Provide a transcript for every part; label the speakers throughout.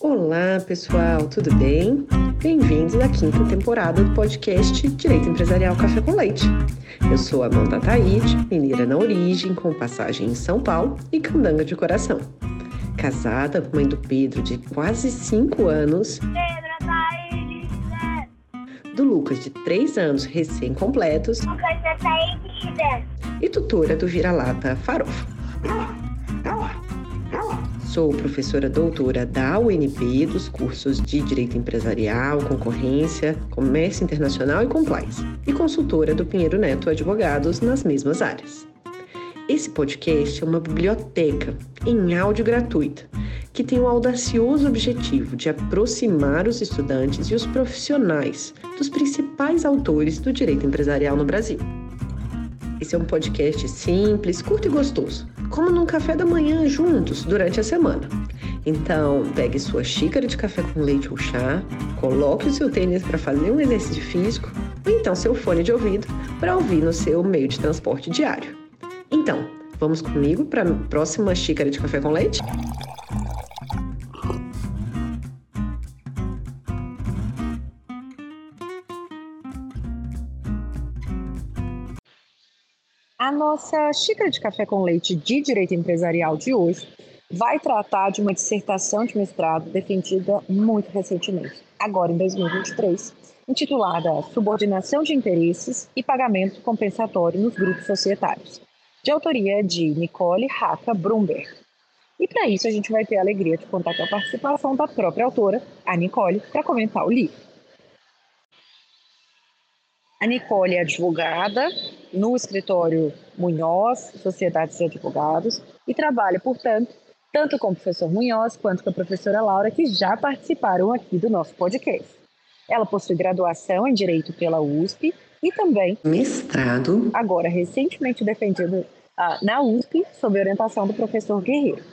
Speaker 1: Olá, pessoal, tudo bem? Bem-vindos à quinta temporada do podcast Direito Empresarial Café com Leite. Eu sou Amanda Taide, mineira na origem, com passagem em São Paulo e candanga de coração. Casada com mãe do Pedro de quase 5 anos.
Speaker 2: Pedro, Taide,
Speaker 1: Do Lucas de 3 anos recém-completos.
Speaker 2: Lucas, Taide,
Speaker 1: E tutora do vira-lata Farofa. Sou professora doutora da UNB dos cursos de Direito Empresarial, Concorrência, Comércio Internacional e Compliance, e consultora do Pinheiro Neto Advogados nas mesmas áreas. Esse podcast é uma biblioteca em áudio gratuita que tem o audacioso objetivo de aproximar os estudantes e os profissionais dos principais autores do direito empresarial no Brasil. Esse é um podcast simples, curto e gostoso, como num café da manhã juntos durante a semana. Então, pegue sua xícara de café com leite ou chá, coloque o seu tênis para fazer um exercício físico ou então seu fone de ouvido para ouvir no seu meio de transporte diário. Então, vamos comigo para a próxima xícara de café com leite?
Speaker 3: Nossa xícara de café com leite de direito empresarial de hoje vai tratar de uma dissertação de mestrado defendida muito recentemente, agora em 2023, intitulada Subordinação de Interesses e Pagamento Compensatório nos Grupos Societários, de autoria de Nicole Raca Brumberg. E para isso a gente vai ter a alegria de contar com a participação da própria autora, a Nicole, para comentar o livro. A Nicole é advogada no escritório Munhoz, Sociedades de Advogados, e trabalha, portanto, tanto com o professor Munhoz quanto com a professora Laura, que já participaram aqui do nosso podcast. Ela possui graduação em Direito pela USP e também
Speaker 1: mestrado,
Speaker 3: agora recentemente defendido uh, na USP, sob orientação do professor Guerreiro.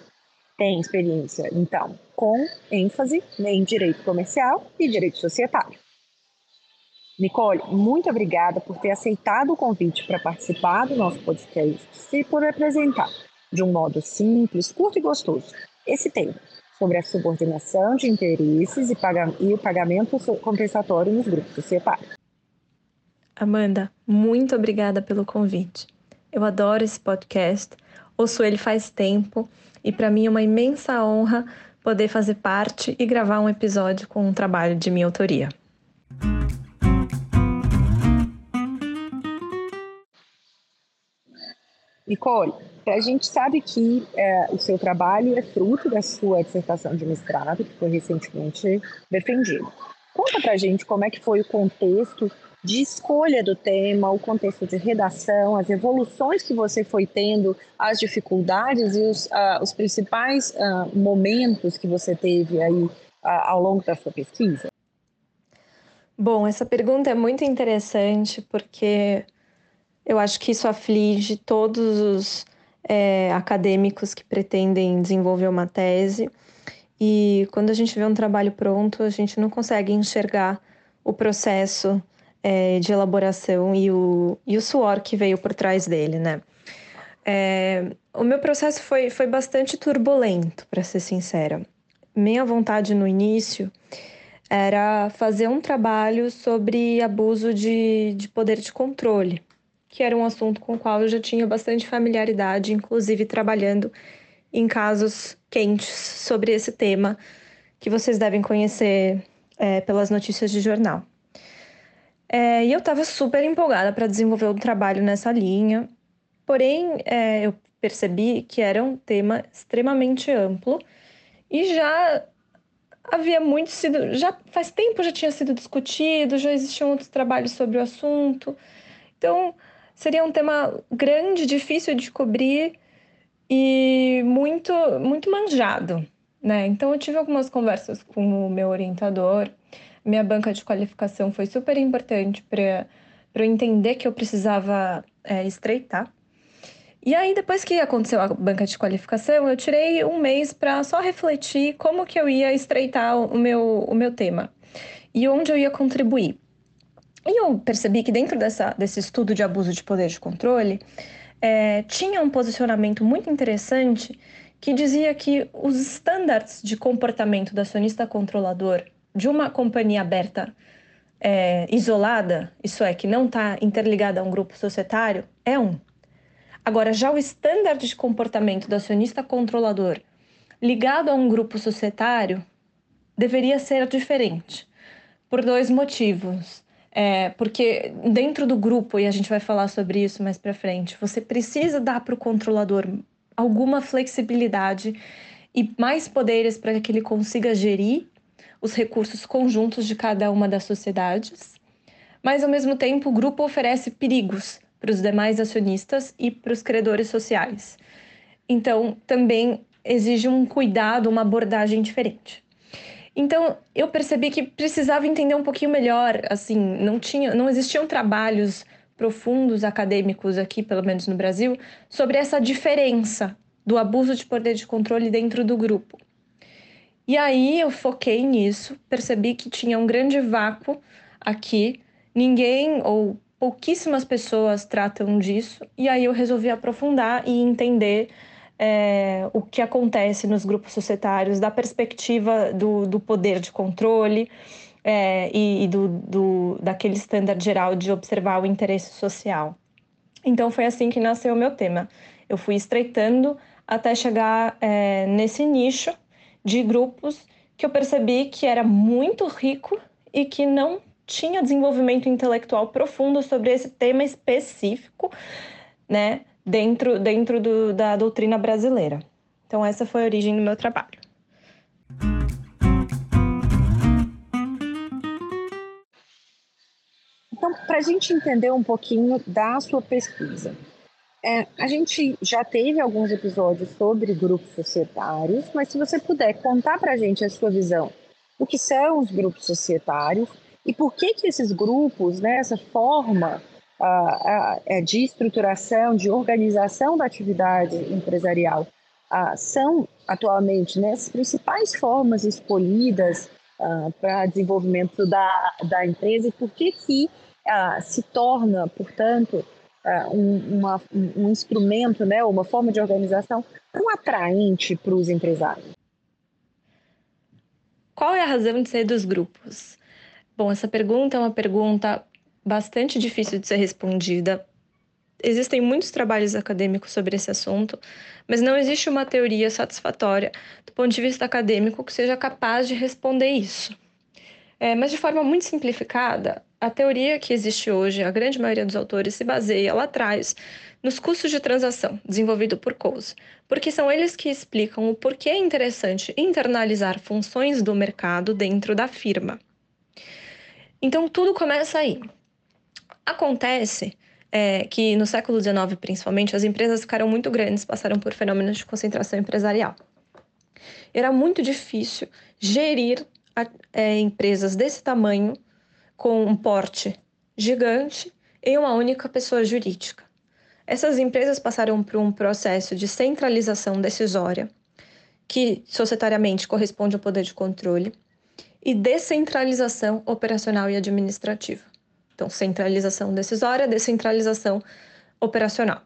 Speaker 3: Tem experiência, então, com ênfase em Direito Comercial e Direito Societário. Nicole, muito obrigada por ter aceitado o convite para participar do nosso podcast e por apresentar, de um modo simples, curto e gostoso, esse tema sobre a subordinação de interesses e, e o pagamento compensatório nos grupos societários.
Speaker 4: Amanda, muito obrigada pelo convite. Eu adoro esse podcast, ouço ele faz tempo e para mim é uma imensa honra poder fazer parte e gravar um episódio com um trabalho de minha autoria.
Speaker 3: Nicole, a gente sabe que é, o seu trabalho é fruto da sua dissertação de mestrado, que foi recentemente defendido. Conta pra gente como é que foi o contexto de escolha do tema, o contexto de redação, as evoluções que você foi tendo, as dificuldades e os, uh, os principais uh, momentos que você teve aí uh, ao longo da sua pesquisa.
Speaker 4: Bom, essa pergunta é muito interessante porque eu acho que isso aflige todos os é, acadêmicos que pretendem desenvolver uma tese. E quando a gente vê um trabalho pronto, a gente não consegue enxergar o processo é, de elaboração e o, e o suor que veio por trás dele, né? É, o meu processo foi, foi bastante turbulento, para ser sincera. Minha vontade no início era fazer um trabalho sobre abuso de, de poder de controle que era um assunto com o qual eu já tinha bastante familiaridade, inclusive trabalhando em casos quentes sobre esse tema, que vocês devem conhecer é, pelas notícias de jornal. É, e eu estava super empolgada para desenvolver um trabalho nessa linha, porém é, eu percebi que era um tema extremamente amplo e já havia muito sido, já faz tempo já tinha sido discutido, já existiam outros trabalhos sobre o assunto. Então, seria um tema grande, difícil de cobrir e muito, muito manjado, né? Então eu tive algumas conversas com o meu orientador. Minha banca de qualificação foi super importante para eu entender que eu precisava é, estreitar. E aí, depois que aconteceu a banca de qualificação, eu tirei um mês para só refletir como que eu ia estreitar o meu, o meu tema e onde eu ia contribuir. E eu percebi que dentro dessa, desse estudo de abuso de poder de controle, é, tinha um posicionamento muito interessante que dizia que os estándares de comportamento do acionista controlador de uma companhia aberta é, isolada, isso é, que não está interligada a um grupo societário, é um. Agora, já o estándar de comportamento do acionista controlador ligado a um grupo societário deveria ser diferente, por dois motivos. É, porque dentro do grupo, e a gente vai falar sobre isso mais para frente, você precisa dar para o controlador alguma flexibilidade e mais poderes para que ele consiga gerir os recursos conjuntos de cada uma das sociedades. Mas, ao mesmo tempo, o grupo oferece perigos para os demais acionistas e para os credores sociais. Então, também exige um cuidado, uma abordagem diferente. Então, eu percebi que precisava entender um pouquinho melhor, assim, não tinha, não existiam trabalhos profundos acadêmicos aqui, pelo menos no Brasil, sobre essa diferença do abuso de poder de controle dentro do grupo. E aí eu foquei nisso, percebi que tinha um grande vácuo aqui, ninguém ou pouquíssimas pessoas tratam disso, e aí eu resolvi aprofundar e entender é, o que acontece nos grupos societários da perspectiva do, do poder de controle é, e, e do, do, daquele estándar geral de observar o interesse social. Então foi assim que nasceu o meu tema. Eu fui estreitando até chegar é, nesse nicho de grupos que eu percebi que era muito rico e que não tinha desenvolvimento intelectual profundo sobre esse tema específico, né? Dentro, dentro do, da doutrina brasileira. Então, essa foi a origem do meu trabalho.
Speaker 3: Então, para a gente entender um pouquinho da sua pesquisa, é, a gente já teve alguns episódios sobre grupos societários, mas se você puder contar para a gente a sua visão, o que são os grupos societários e por que que esses grupos, né, essa forma de estruturação, de organização da atividade empresarial são atualmente né, as principais formas escolhidas para desenvolvimento da, da empresa e por que, que se torna, portanto, um, uma, um instrumento, né, uma forma de organização tão atraente para os empresários?
Speaker 4: Qual é a razão de ser dos grupos? Bom, essa pergunta é uma pergunta bastante difícil de ser respondida. Existem muitos trabalhos acadêmicos sobre esse assunto, mas não existe uma teoria satisfatória do ponto de vista acadêmico que seja capaz de responder isso. É, mas de forma muito simplificada, a teoria que existe hoje, a grande maioria dos autores se baseia lá atrás nos custos de transação desenvolvido por Coase, porque são eles que explicam o porquê é interessante internalizar funções do mercado dentro da firma. Então tudo começa aí. Acontece é, que no século XIX, principalmente, as empresas ficaram muito grandes, passaram por fenômenos de concentração empresarial. Era muito difícil gerir a, é, empresas desse tamanho com um porte gigante em uma única pessoa jurídica. Essas empresas passaram por um processo de centralização decisória, que societariamente corresponde ao poder de controle, e descentralização operacional e administrativa. Então, centralização decisória, descentralização operacional.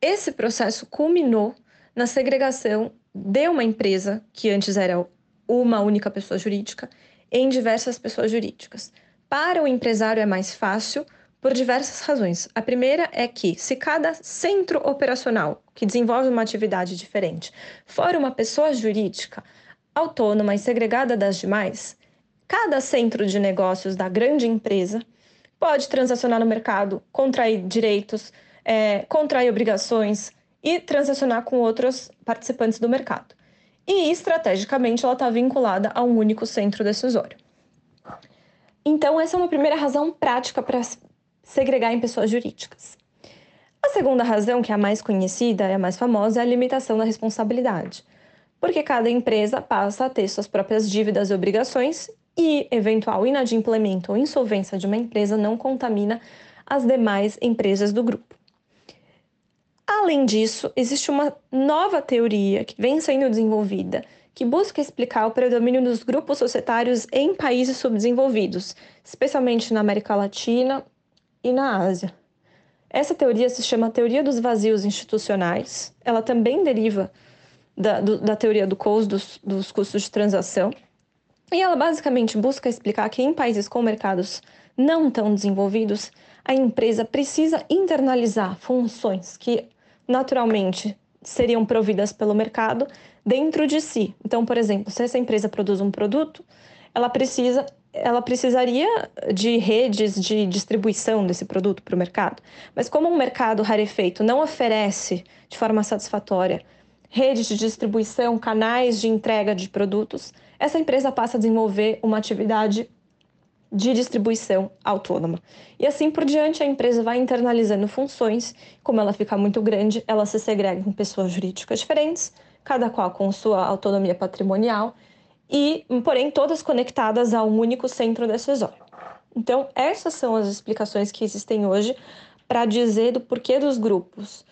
Speaker 4: Esse processo culminou na segregação de uma empresa, que antes era uma única pessoa jurídica, em diversas pessoas jurídicas. Para o empresário é mais fácil por diversas razões. A primeira é que, se cada centro operacional que desenvolve uma atividade diferente for uma pessoa jurídica autônoma e segregada das demais, Cada centro de negócios da grande empresa pode transacionar no mercado, contrair direitos, é, contrair obrigações e transacionar com outros participantes do mercado. E, estrategicamente, ela está vinculada a um único centro decisório. Então, essa é uma primeira razão prática para segregar em pessoas jurídicas. A segunda razão, que é a mais conhecida e a mais famosa, é a limitação da responsabilidade, porque cada empresa passa a ter suas próprias dívidas e obrigações e eventual inadimplemento ou insolvência de uma empresa não contamina as demais empresas do grupo. Além disso, existe uma nova teoria que vem sendo desenvolvida que busca explicar o predomínio dos grupos societários em países subdesenvolvidos, especialmente na América Latina e na Ásia. Essa teoria se chama teoria dos vazios institucionais. Ela também deriva da, do, da teoria do COUS, dos, dos custos de transação. E ela basicamente busca explicar que em países com mercados não tão desenvolvidos, a empresa precisa internalizar funções que naturalmente seriam providas pelo mercado dentro de si. Então, por exemplo, se essa empresa produz um produto, ela precisa ela precisaria de redes de distribuição desse produto para o mercado. Mas como um mercado rarefeito não oferece de forma satisfatória redes de distribuição, canais de entrega de produtos, essa empresa passa a desenvolver uma atividade de distribuição autônoma. E assim por diante, a empresa vai internalizando funções, como ela fica muito grande, ela se segrega em pessoas jurídicas diferentes, cada qual com sua autonomia patrimonial e, porém, todas conectadas a um único centro decisório. Então, essas são as explicações que existem hoje para dizer do porquê dos grupos.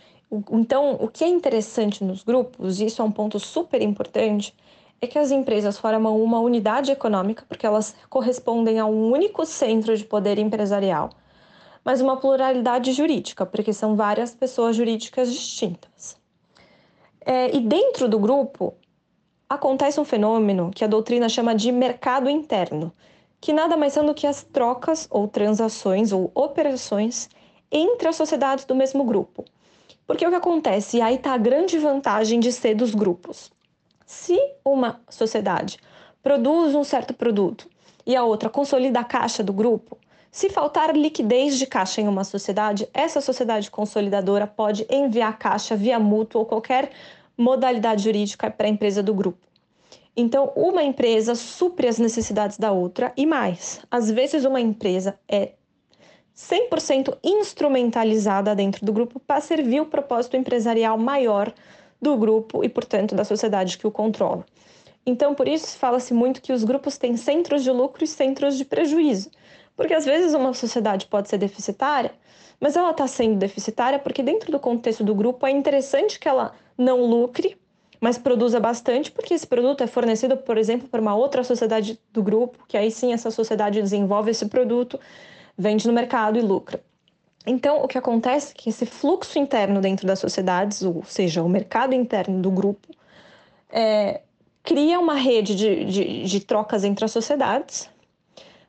Speaker 4: Então, o que é interessante nos grupos, e isso é um ponto super importante, é que as empresas formam uma unidade econômica, porque elas correspondem a um único centro de poder empresarial, mas uma pluralidade jurídica, porque são várias pessoas jurídicas distintas. É, e dentro do grupo, acontece um fenômeno que a doutrina chama de mercado interno, que nada mais são do que as trocas ou transações ou operações entre as sociedades do mesmo grupo. Porque o que acontece, e aí está a grande vantagem de ser dos grupos. Se uma sociedade produz um certo produto e a outra consolida a caixa do grupo, se faltar liquidez de caixa em uma sociedade, essa sociedade consolidadora pode enviar caixa via mútuo ou qualquer modalidade jurídica para a empresa do grupo. Então, uma empresa supre as necessidades da outra e mais. Às vezes, uma empresa é 100% instrumentalizada dentro do grupo para servir o propósito empresarial maior do grupo e, portanto, da sociedade que o controla. Então, por isso, fala-se muito que os grupos têm centros de lucro e centros de prejuízo. Porque às vezes uma sociedade pode ser deficitária, mas ela está sendo deficitária porque, dentro do contexto do grupo, é interessante que ela não lucre, mas produza bastante, porque esse produto é fornecido, por exemplo, para uma outra sociedade do grupo, que aí sim essa sociedade desenvolve esse produto, vende no mercado e lucra. Então, o que acontece é que esse fluxo interno dentro das sociedades, ou seja, o mercado interno do grupo, é, cria uma rede de, de, de, trocas entre as sociedades,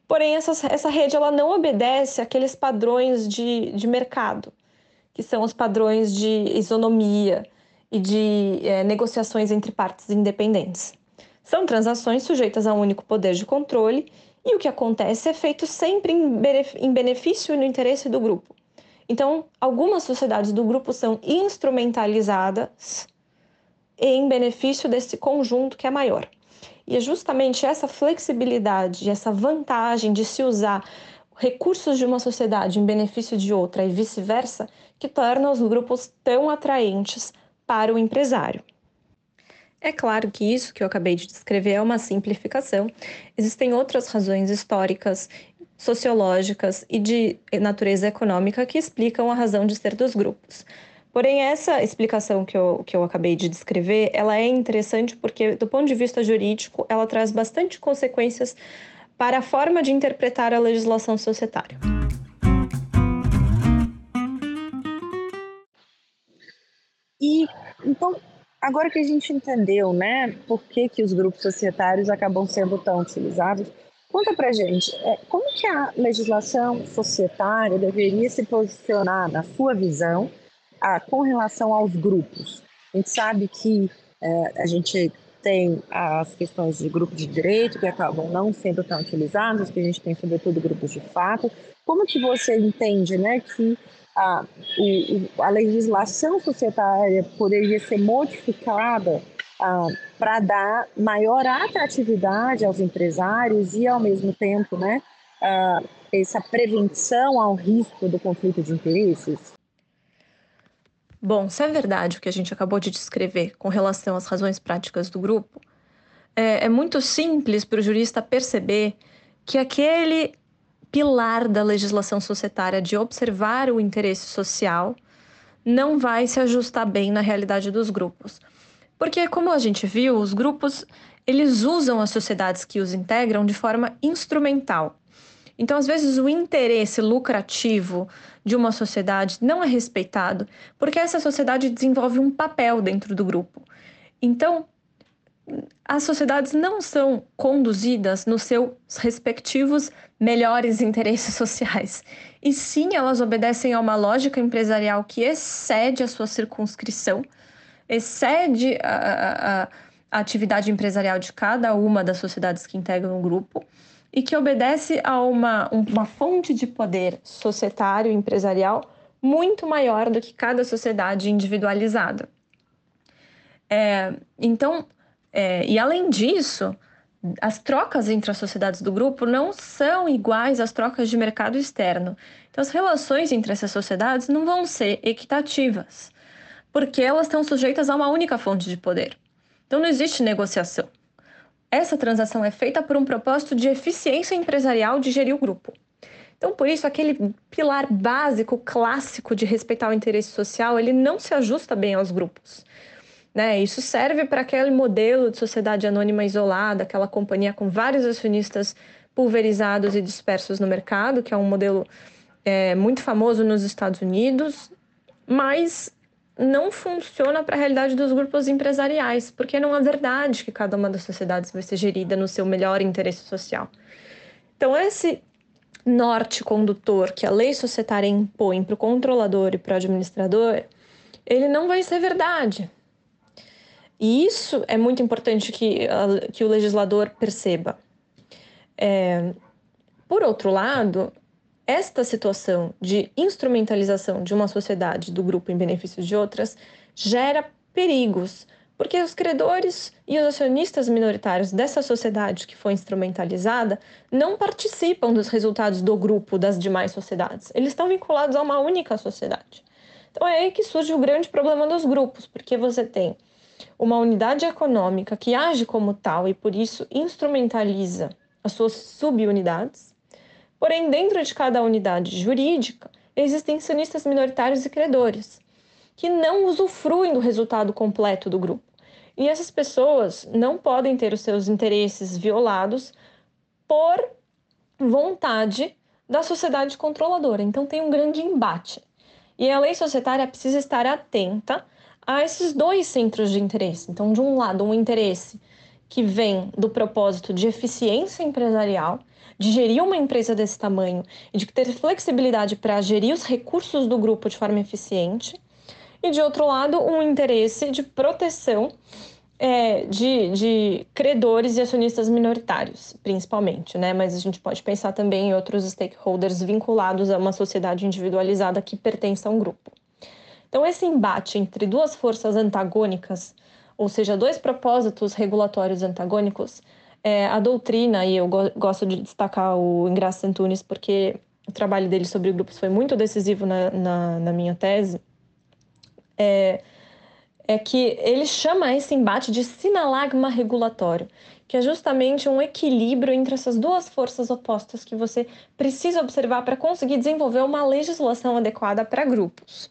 Speaker 4: porém, essa, essa rede ela não obedece àqueles padrões de, de mercado, que são os padrões de isonomia, e de é, negociações entre partes independentes. São transações sujeitas a um único poder de controle e o que acontece é feito sempre em benefício e no interesse do grupo. Então, algumas sociedades do grupo são instrumentalizadas em benefício desse conjunto que é maior. E é justamente essa flexibilidade, essa vantagem de se usar recursos de uma sociedade em benefício de outra e vice-versa que torna os grupos tão atraentes para o empresário. É claro que isso que eu acabei de descrever é uma simplificação. Existem outras razões históricas, sociológicas e de natureza econômica que explicam a razão de ser dos grupos. Porém, essa explicação que eu, que eu acabei de descrever, ela é interessante porque, do ponto de vista jurídico, ela traz bastante consequências para a forma de interpretar a legislação societária.
Speaker 3: E então, agora que a gente entendeu, né, por que, que os grupos societários acabam sendo tão utilizados, conta pra gente, é, como que a legislação societária deveria se posicionar, na sua visão, a, com relação aos grupos? A gente sabe que é, a gente tem as questões de grupos de direito que acabam não sendo tão utilizados, que a gente tem sobretudo grupos de fato. Como que você entende, né, que a, o, a legislação societária poderia ser modificada para dar maior atratividade aos empresários e, ao mesmo tempo, né, essa prevenção ao risco do conflito de interesses?
Speaker 4: Bom, se é verdade o que a gente acabou de descrever com relação às razões práticas do grupo, é, é muito simples para o jurista perceber que aquele pilar da legislação societária de observar o interesse social não vai se ajustar bem na realidade dos grupos. Porque, como a gente viu, os grupos eles usam as sociedades que os integram de forma instrumental. Então, às vezes, o interesse lucrativo de uma sociedade não é respeitado porque essa sociedade desenvolve um papel dentro do grupo. Então, as sociedades não são conduzidas nos seus respectivos melhores interesses sociais, e sim elas obedecem a uma lógica empresarial que excede a sua circunscrição, excede a, a, a atividade empresarial de cada uma das sociedades que integram o grupo e que obedece a uma, uma fonte de poder societário empresarial muito maior do que cada sociedade individualizada. É, então, é, e além disso, as trocas entre as sociedades do grupo não são iguais às trocas de mercado externo. Então, as relações entre essas sociedades não vão ser equitativas, porque elas estão sujeitas a uma única fonte de poder. Então, não existe negociação. Essa transação é feita por um propósito de eficiência empresarial de gerir o grupo. Então, por isso, aquele pilar básico, clássico de respeitar o interesse social, ele não se ajusta bem aos grupos. Né? Isso serve para aquele modelo de sociedade anônima isolada, aquela companhia com vários acionistas pulverizados e dispersos no mercado, que é um modelo é, muito famoso nos Estados Unidos, mas não funciona para a realidade dos grupos empresariais, porque não é verdade que cada uma das sociedades vai ser gerida no seu melhor interesse social. Então, esse norte condutor que a lei societária impõe para o controlador e para o administrador, ele não vai ser verdade. E isso é muito importante que, que o legislador perceba. É, por outro lado, esta situação de instrumentalização de uma sociedade do grupo em benefício de outras gera perigos, porque os credores e os acionistas minoritários dessa sociedade que foi instrumentalizada não participam dos resultados do grupo das demais sociedades. Eles estão vinculados a uma única sociedade. Então é aí que surge o grande problema dos grupos, porque você tem uma unidade econômica que age como tal e por isso instrumentaliza as suas subunidades. Porém, dentro de cada unidade jurídica, existem acionistas minoritários e credores, que não usufruem do resultado completo do grupo. E essas pessoas não podem ter os seus interesses violados por vontade da sociedade controladora. Então tem um grande embate. E a lei societária precisa estar atenta a esses dois centros de interesse. Então, de um lado, um interesse que vem do propósito de eficiência empresarial, de gerir uma empresa desse tamanho e de ter flexibilidade para gerir os recursos do grupo de forma eficiente, e de outro lado, um interesse de proteção é, de, de credores e acionistas minoritários, principalmente, né? Mas a gente pode pensar também em outros stakeholders vinculados a uma sociedade individualizada que pertence a um grupo. Então, esse embate entre duas forças antagônicas, ou seja, dois propósitos regulatórios antagônicos, é, a doutrina, e eu go gosto de destacar o Ingraça Antunes, porque o trabalho dele sobre grupos foi muito decisivo na, na, na minha tese, é, é que ele chama esse embate de sinalagma regulatório, que é justamente um equilíbrio entre essas duas forças opostas que você precisa observar para conseguir desenvolver uma legislação adequada para grupos.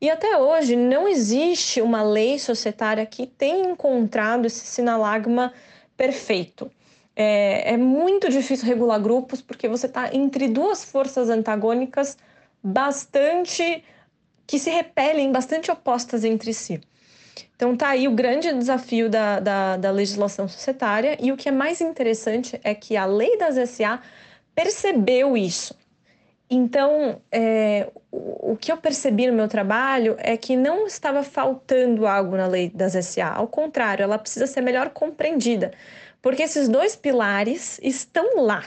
Speaker 4: E até hoje não existe uma lei societária que tenha encontrado esse sinalagma perfeito. É, é muito difícil regular grupos porque você está entre duas forças antagônicas bastante que se repelem, bastante opostas entre si. Então tá aí o grande desafio da, da, da legislação societária e o que é mais interessante é que a lei das SA percebeu isso. Então, é, o que eu percebi no meu trabalho é que não estava faltando algo na lei das SA, ao contrário, ela precisa ser melhor compreendida, porque esses dois pilares estão lá,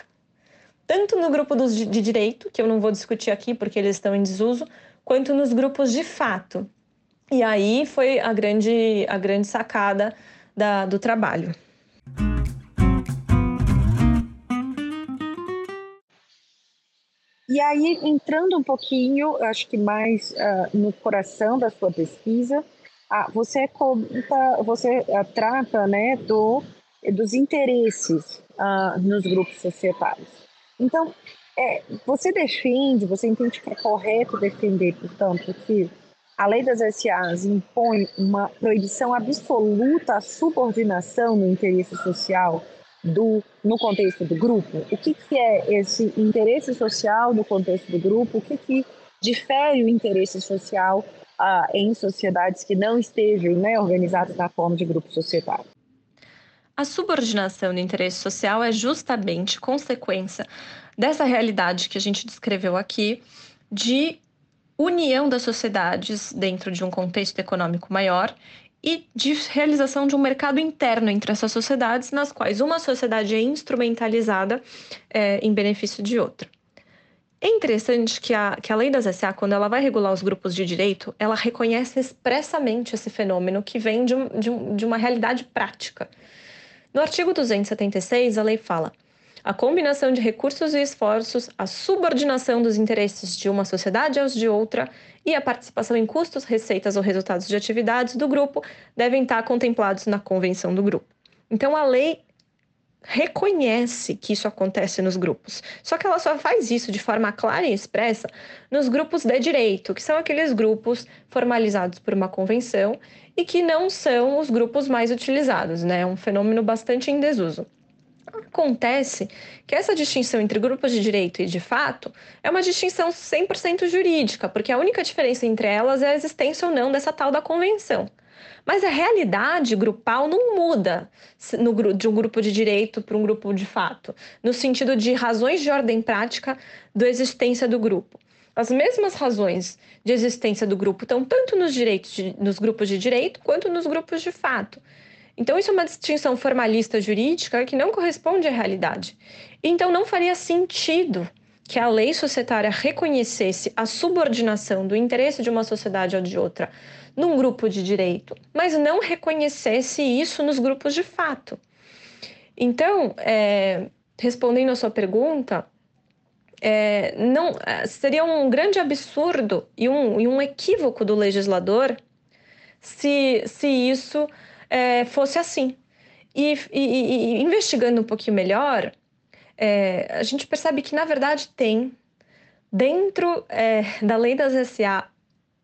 Speaker 4: tanto no grupo dos de direito, que eu não vou discutir aqui porque eles estão em desuso, quanto nos grupos de fato. E aí foi a grande, a grande sacada da, do trabalho.
Speaker 3: E aí, entrando um pouquinho, acho que mais uh, no coração da sua pesquisa, uh, você conta, você uh, trata né, do, dos interesses nos grupos societários. Então, é, você defende, você entende que é correto defender, portanto, que a lei das SAs impõe uma proibição absoluta à subordinação no interesse social do, no contexto do grupo? O que, que é esse interesse social no contexto do grupo? O que, que difere o interesse social ah, em sociedades que não estejam né, organizadas na forma de grupo societário.
Speaker 4: A subordinação do interesse social é justamente consequência dessa realidade que a gente descreveu aqui de união das sociedades dentro de um contexto econômico maior e de realização de um mercado interno entre essas sociedades, nas quais uma sociedade é instrumentalizada é, em benefício de outra. É interessante que a, que a lei das SA, quando ela vai regular os grupos de direito, ela reconhece expressamente esse fenômeno que vem de, um, de, um, de uma realidade prática. No artigo 276, a lei fala: a combinação de recursos e esforços, a subordinação dos interesses de uma sociedade aos de outra e a participação em custos, receitas ou resultados de atividades do grupo devem estar contemplados na convenção do grupo. Então, a lei reconhece que isso acontece nos grupos. Só que ela só faz isso de forma clara e expressa nos grupos de direito, que são aqueles grupos formalizados por uma convenção e que não são os grupos mais utilizados, né? É um fenômeno bastante em desuso. Acontece que essa distinção entre grupos de direito e de fato é uma distinção 100% jurídica, porque a única diferença entre elas é a existência ou não dessa tal da convenção. Mas a realidade grupal não muda de um grupo de direito para um grupo de fato, no sentido de razões de ordem prática da existência do grupo. As mesmas razões de existência do grupo estão tanto nos direitos de, nos grupos de direito quanto nos grupos de fato. Então, isso é uma distinção formalista jurídica que não corresponde à realidade. Então, não faria sentido que a lei societária reconhecesse a subordinação do interesse de uma sociedade ou de outra num grupo de direito, mas não reconhecesse isso nos grupos de fato. Então, é, respondendo à sua pergunta, é, não é, seria um grande absurdo e um, e um equívoco do legislador se, se isso é, fosse assim. E, e, e, investigando um pouquinho melhor, é, a gente percebe que, na verdade, tem dentro é, da lei das SA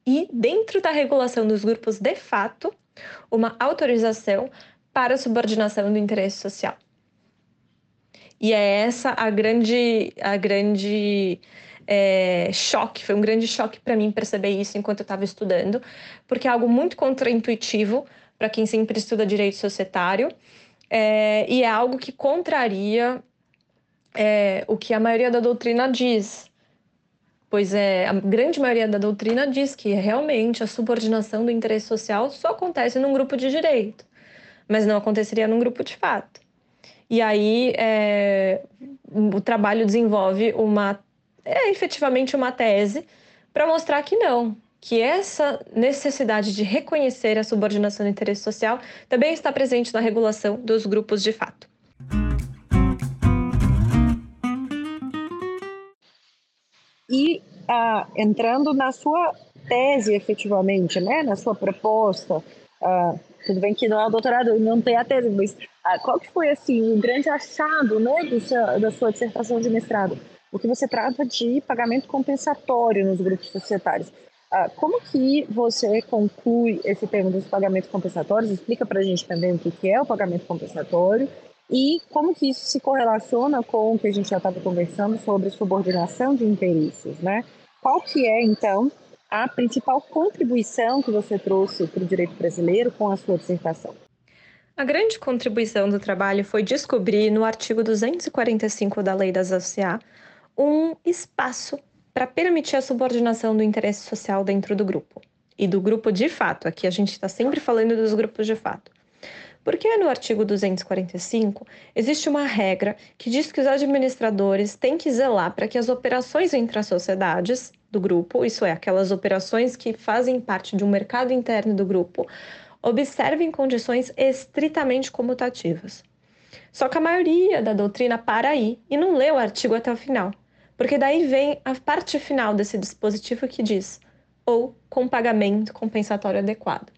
Speaker 4: e dentro da regulação dos grupos de fato uma autorização para subordinação do interesse social. E é essa a grande, a grande é, choque, foi um grande choque para mim perceber isso enquanto eu estava estudando, porque é algo muito contraintuitivo para quem sempre estuda direito societário, é, e é algo que contraria é, o que a maioria da doutrina diz. Pois é, a grande maioria da doutrina diz que realmente a subordinação do interesse social só acontece num grupo de direito, mas não aconteceria num grupo de fato. E aí é, o trabalho desenvolve uma, é efetivamente uma tese para mostrar que não, que essa necessidade de reconhecer a subordinação do interesse social também está presente na regulação dos grupos de fato.
Speaker 3: E ah, entrando na sua tese, efetivamente, né, na sua proposta, ah, tudo bem que não é o doutorado, não tem a tese, mas ah, qual que foi assim o grande achado, né, seu, da sua dissertação de mestrado? O que você trata de pagamento compensatório nos grupos societários. Ah, como que você conclui esse tema dos pagamentos compensatórios? Explica para a gente também o que é o pagamento compensatório e como que isso se correlaciona com o que a gente já estava conversando sobre subordinação de interesses, né? Qual que é, então, a principal contribuição que você trouxe para o direito brasileiro com a sua dissertação?
Speaker 4: A grande contribuição do trabalho foi descobrir no artigo 245 da Lei das ACA um espaço para permitir a subordinação do interesse social dentro do grupo. E do grupo de fato, aqui a gente está sempre falando dos grupos de fato. Porque no artigo 245 existe uma regra que diz que os administradores têm que zelar para que as operações entre as sociedades do grupo, isso é, aquelas operações que fazem parte de um mercado interno do grupo, observem condições estritamente comutativas. Só que a maioria da doutrina para aí e não lê o artigo até o final. Porque daí vem a parte final desse dispositivo que diz ou com pagamento compensatório adequado.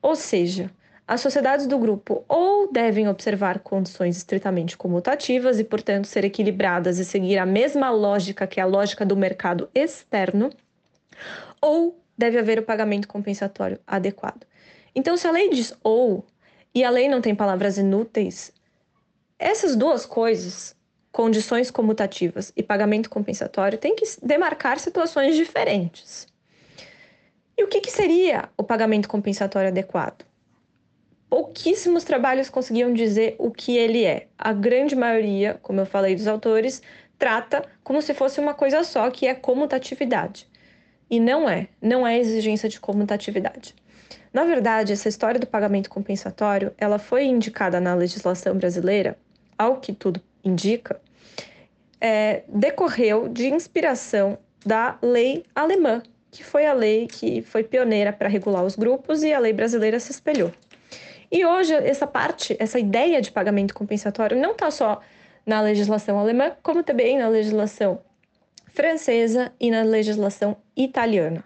Speaker 4: Ou seja, as sociedades do grupo ou devem observar condições estritamente comutativas e, portanto, ser equilibradas e seguir a mesma lógica que é a lógica do mercado externo, ou deve haver o pagamento compensatório adequado. Então, se a lei diz ou e a lei não tem palavras inúteis, essas duas coisas condições comutativas e pagamento compensatório têm que demarcar situações diferentes. E o que, que seria o pagamento compensatório adequado? Pouquíssimos trabalhos conseguiam dizer o que ele é. A grande maioria, como eu falei dos autores, trata como se fosse uma coisa só, que é comutatividade. E não é, não é exigência de comutatividade. Na verdade, essa história do pagamento compensatório, ela foi indicada na legislação brasileira, ao que tudo indica, é, decorreu de inspiração da lei alemã, que foi a lei que foi pioneira para regular os grupos e a lei brasileira se espelhou. E hoje, essa parte, essa ideia de pagamento compensatório não está só na legislação alemã, como também na legislação francesa e na legislação italiana.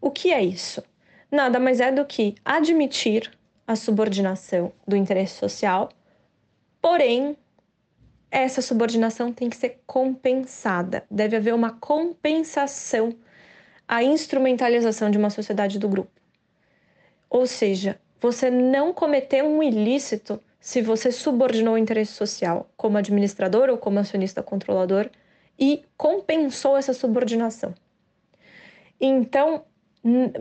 Speaker 4: O que é isso? Nada mais é do que admitir a subordinação do interesse social, porém essa subordinação tem que ser compensada. Deve haver uma compensação à instrumentalização de uma sociedade do grupo. Ou seja, você não cometeu um ilícito se você subordinou o interesse social como administrador ou como acionista controlador e compensou essa subordinação. Então,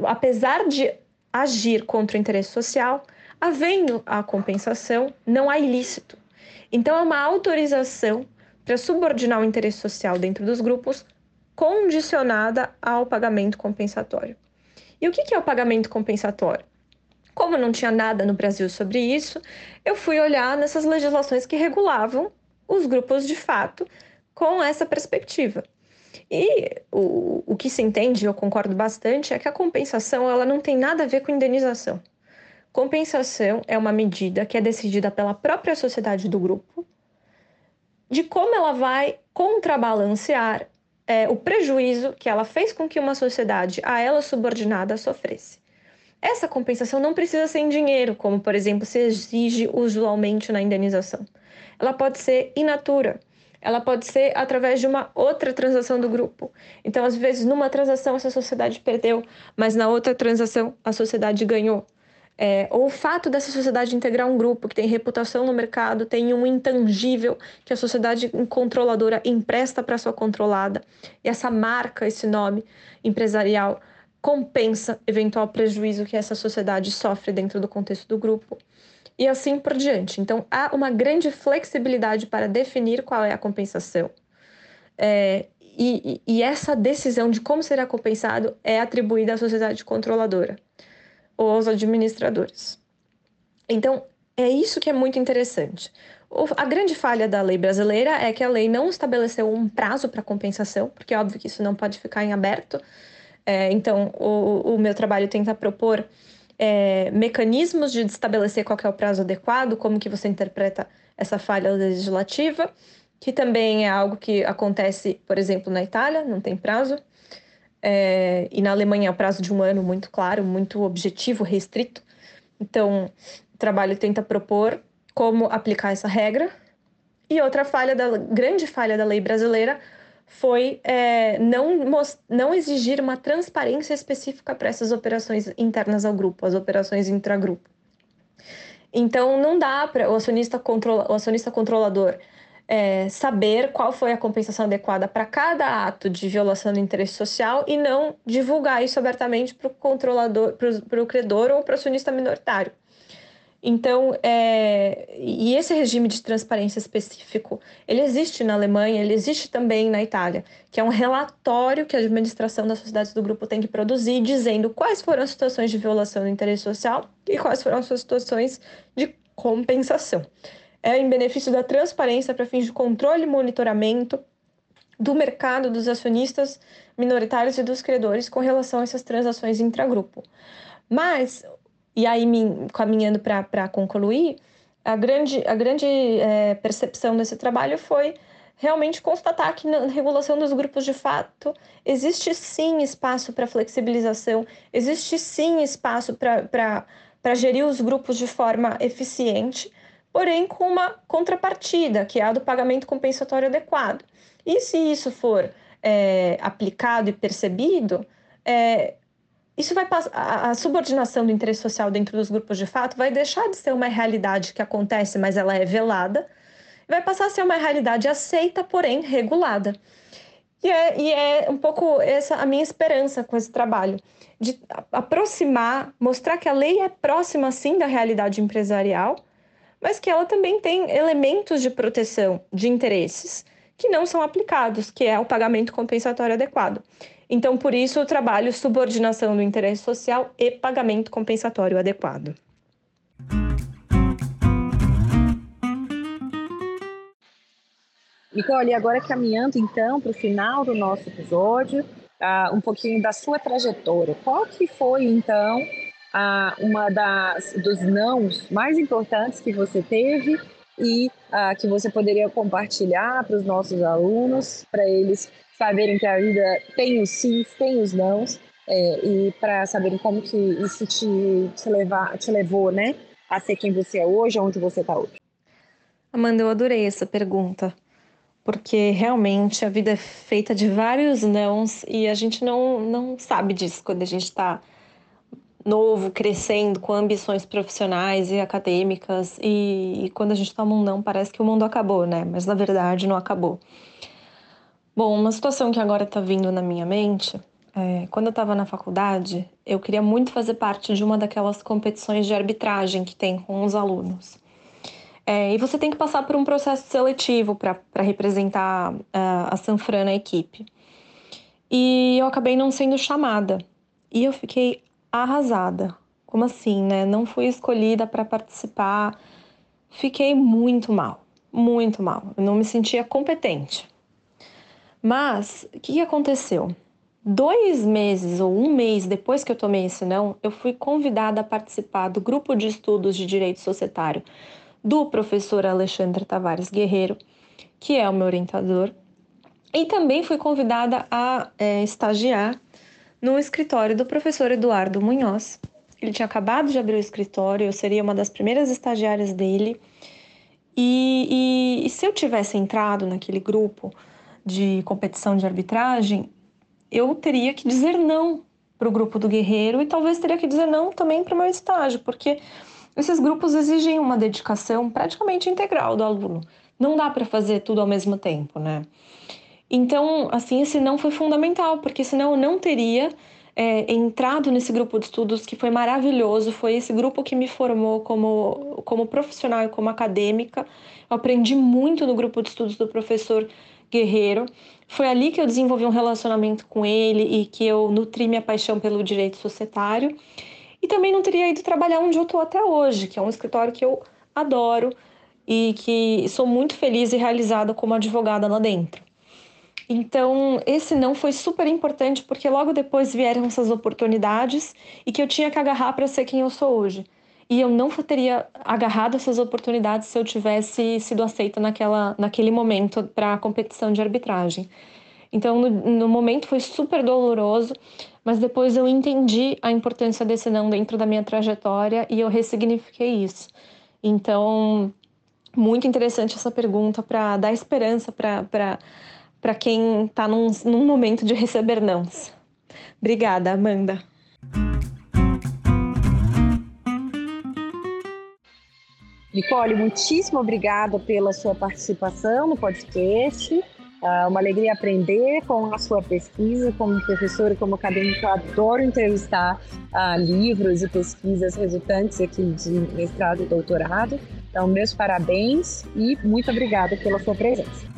Speaker 4: apesar de agir contra o interesse social, havendo a compensação, não há ilícito. Então, é uma autorização para subordinar o interesse social dentro dos grupos, condicionada ao pagamento compensatório. E o que é o pagamento compensatório? Como não tinha nada no Brasil sobre isso, eu fui olhar nessas legislações que regulavam os grupos de fato com essa perspectiva. E o, o que se entende, eu concordo bastante, é que a compensação ela não tem nada a ver com indenização. Compensação é uma medida que é decidida pela própria sociedade do grupo de como ela vai contrabalancear é, o prejuízo que ela fez com que uma sociedade a ela subordinada sofresse. Essa compensação não precisa ser em dinheiro, como por exemplo se exige usualmente na indenização. Ela pode ser in natura, ela pode ser através de uma outra transação do grupo. Então, às vezes, numa transação essa sociedade perdeu, mas na outra transação a sociedade ganhou. É, ou o fato dessa sociedade integrar um grupo que tem reputação no mercado, tem um intangível que a sociedade controladora empresta para sua controlada, e essa marca, esse nome empresarial, compensa eventual prejuízo que essa sociedade sofre dentro do contexto do grupo. E assim por diante. Então, há uma grande flexibilidade para definir qual é a compensação. É, e, e, essa decisão de como será compensado é atribuída à sociedade controladora aos administradores. Então, é isso que é muito interessante. A grande falha da lei brasileira é que a lei não estabeleceu um prazo para compensação, porque é óbvio que isso não pode ficar em aberto. É, então, o, o meu trabalho tenta propor é, mecanismos de estabelecer qual é o prazo adequado, como que você interpreta essa falha legislativa, que também é algo que acontece, por exemplo, na Itália, não tem prazo. É, e na Alemanha é o prazo de um ano muito claro, muito objetivo, restrito. Então, o trabalho tenta propor como aplicar essa regra. E outra falha da grande falha da lei brasileira foi é, não, não exigir uma transparência específica para essas operações internas ao grupo, as operações intragrupo. Então, não dá para o acionista, controla, o acionista controlador é, saber qual foi a compensação adequada para cada ato de violação do interesse social e não divulgar isso abertamente para o controlador, para o credor ou para o acionista minoritário. Então, é, e esse regime de transparência específico, ele existe na Alemanha, ele existe também na Itália, que é um relatório que a administração das sociedades do grupo tem que produzir, dizendo quais foram as situações de violação do interesse social e quais foram as situações de compensação é em benefício da transparência para fins de controle e monitoramento do mercado dos acionistas minoritários e dos credores com relação a essas transações intragrupo. Mas, e aí caminhando para concluir, a grande, a grande é, percepção desse trabalho foi realmente constatar que na regulação dos grupos de fato existe sim espaço para flexibilização, existe sim espaço para gerir os grupos de forma eficiente, porém com uma contrapartida, que é a do pagamento compensatório adequado. E se isso for é, aplicado e percebido, é, isso vai passar, a subordinação do interesse social dentro dos grupos de fato vai deixar de ser uma realidade que acontece, mas ela é velada, vai passar a ser uma realidade aceita, porém regulada. E é, e é um pouco essa a minha esperança com esse trabalho. de aproximar, mostrar que a lei é próxima sim da realidade empresarial, mas que ela também tem elementos de proteção de interesses que não são aplicados, que é o pagamento compensatório adequado. Então, por isso, eu trabalho subordinação do interesse social e pagamento compensatório adequado.
Speaker 3: Nicole, agora caminhando então para o final do nosso episódio, uh, um pouquinho da sua trajetória. Qual que foi então uh, uma das dos nãos mais importantes que você teve e uh, que você poderia compartilhar para os nossos alunos, para eles saberem que a vida tem os sims, tem os nãos, é, e para saberem como que isso te, te, levar, te levou, né, a ser quem você é hoje, onde você está hoje.
Speaker 4: Amanda, eu adorei essa pergunta, porque realmente a vida é feita de vários nãos e a gente não, não sabe disso quando a gente está novo, crescendo, com ambições profissionais e acadêmicas, e, e quando a gente toma um não, parece que o mundo acabou, né? Mas na verdade não acabou. Bom, uma situação que agora está vindo na minha mente é, quando eu estava na faculdade, eu queria muito fazer parte de uma daquelas competições de arbitragem que tem com os alunos. É, e você tem que passar por um processo seletivo para representar uh, a Sanfran na equipe. E eu acabei não sendo chamada. E eu fiquei arrasada. Como assim, né? Não fui escolhida para participar. Fiquei muito mal, muito mal. Eu não me sentia competente. Mas o que, que aconteceu? Dois meses ou um mês depois que eu tomei esse não, eu fui convidada a participar do grupo de estudos de direito societário do professor Alexandre Tavares Guerreiro, que é o meu orientador, e também fui convidada a é, estagiar no escritório do professor Eduardo Munhoz. Ele tinha acabado de abrir o escritório, eu seria uma das primeiras estagiárias dele. E, e, e se eu tivesse entrado naquele grupo de competição de arbitragem, eu teria que dizer não para o grupo do guerreiro e talvez teria que dizer não também para o meu estágio, porque esses grupos exigem uma dedicação praticamente integral do aluno. Não dá para fazer tudo ao mesmo tempo, né? Então, assim, esse não foi fundamental, porque senão eu não teria é, entrado nesse grupo de estudos que foi maravilhoso. Foi esse grupo que me formou como, como profissional e como acadêmica. Eu aprendi muito no grupo de estudos do professor Guerreiro. Foi ali que eu desenvolvi um relacionamento com ele e que eu nutri minha paixão pelo direito societário. E também não teria ido trabalhar onde eu estou até hoje, que é um escritório que eu adoro e que sou muito feliz e realizada como advogada lá dentro. Então, esse não foi super importante porque logo depois vieram essas oportunidades e que eu tinha que agarrar para ser quem eu sou hoje. E eu não teria agarrado essas oportunidades se eu tivesse sido aceita naquela, naquele momento para a competição de arbitragem. Então, no, no, momento foi super doloroso, mas depois eu entendi a importância desse não dentro da minha trajetória e eu ressignifiquei isso. Então, muito interessante essa pergunta para dar esperança para para quem está num, num momento de receber nãos. Obrigada, Amanda.
Speaker 3: Nicole, muitíssimo obrigada pela sua participação no podcast. É uma alegria aprender com a sua pesquisa como professora e como acadêmica. Eu adoro entrevistar uh, livros e pesquisas resultantes aqui de mestrado e doutorado. Então, meus parabéns e muito obrigada pela sua presença.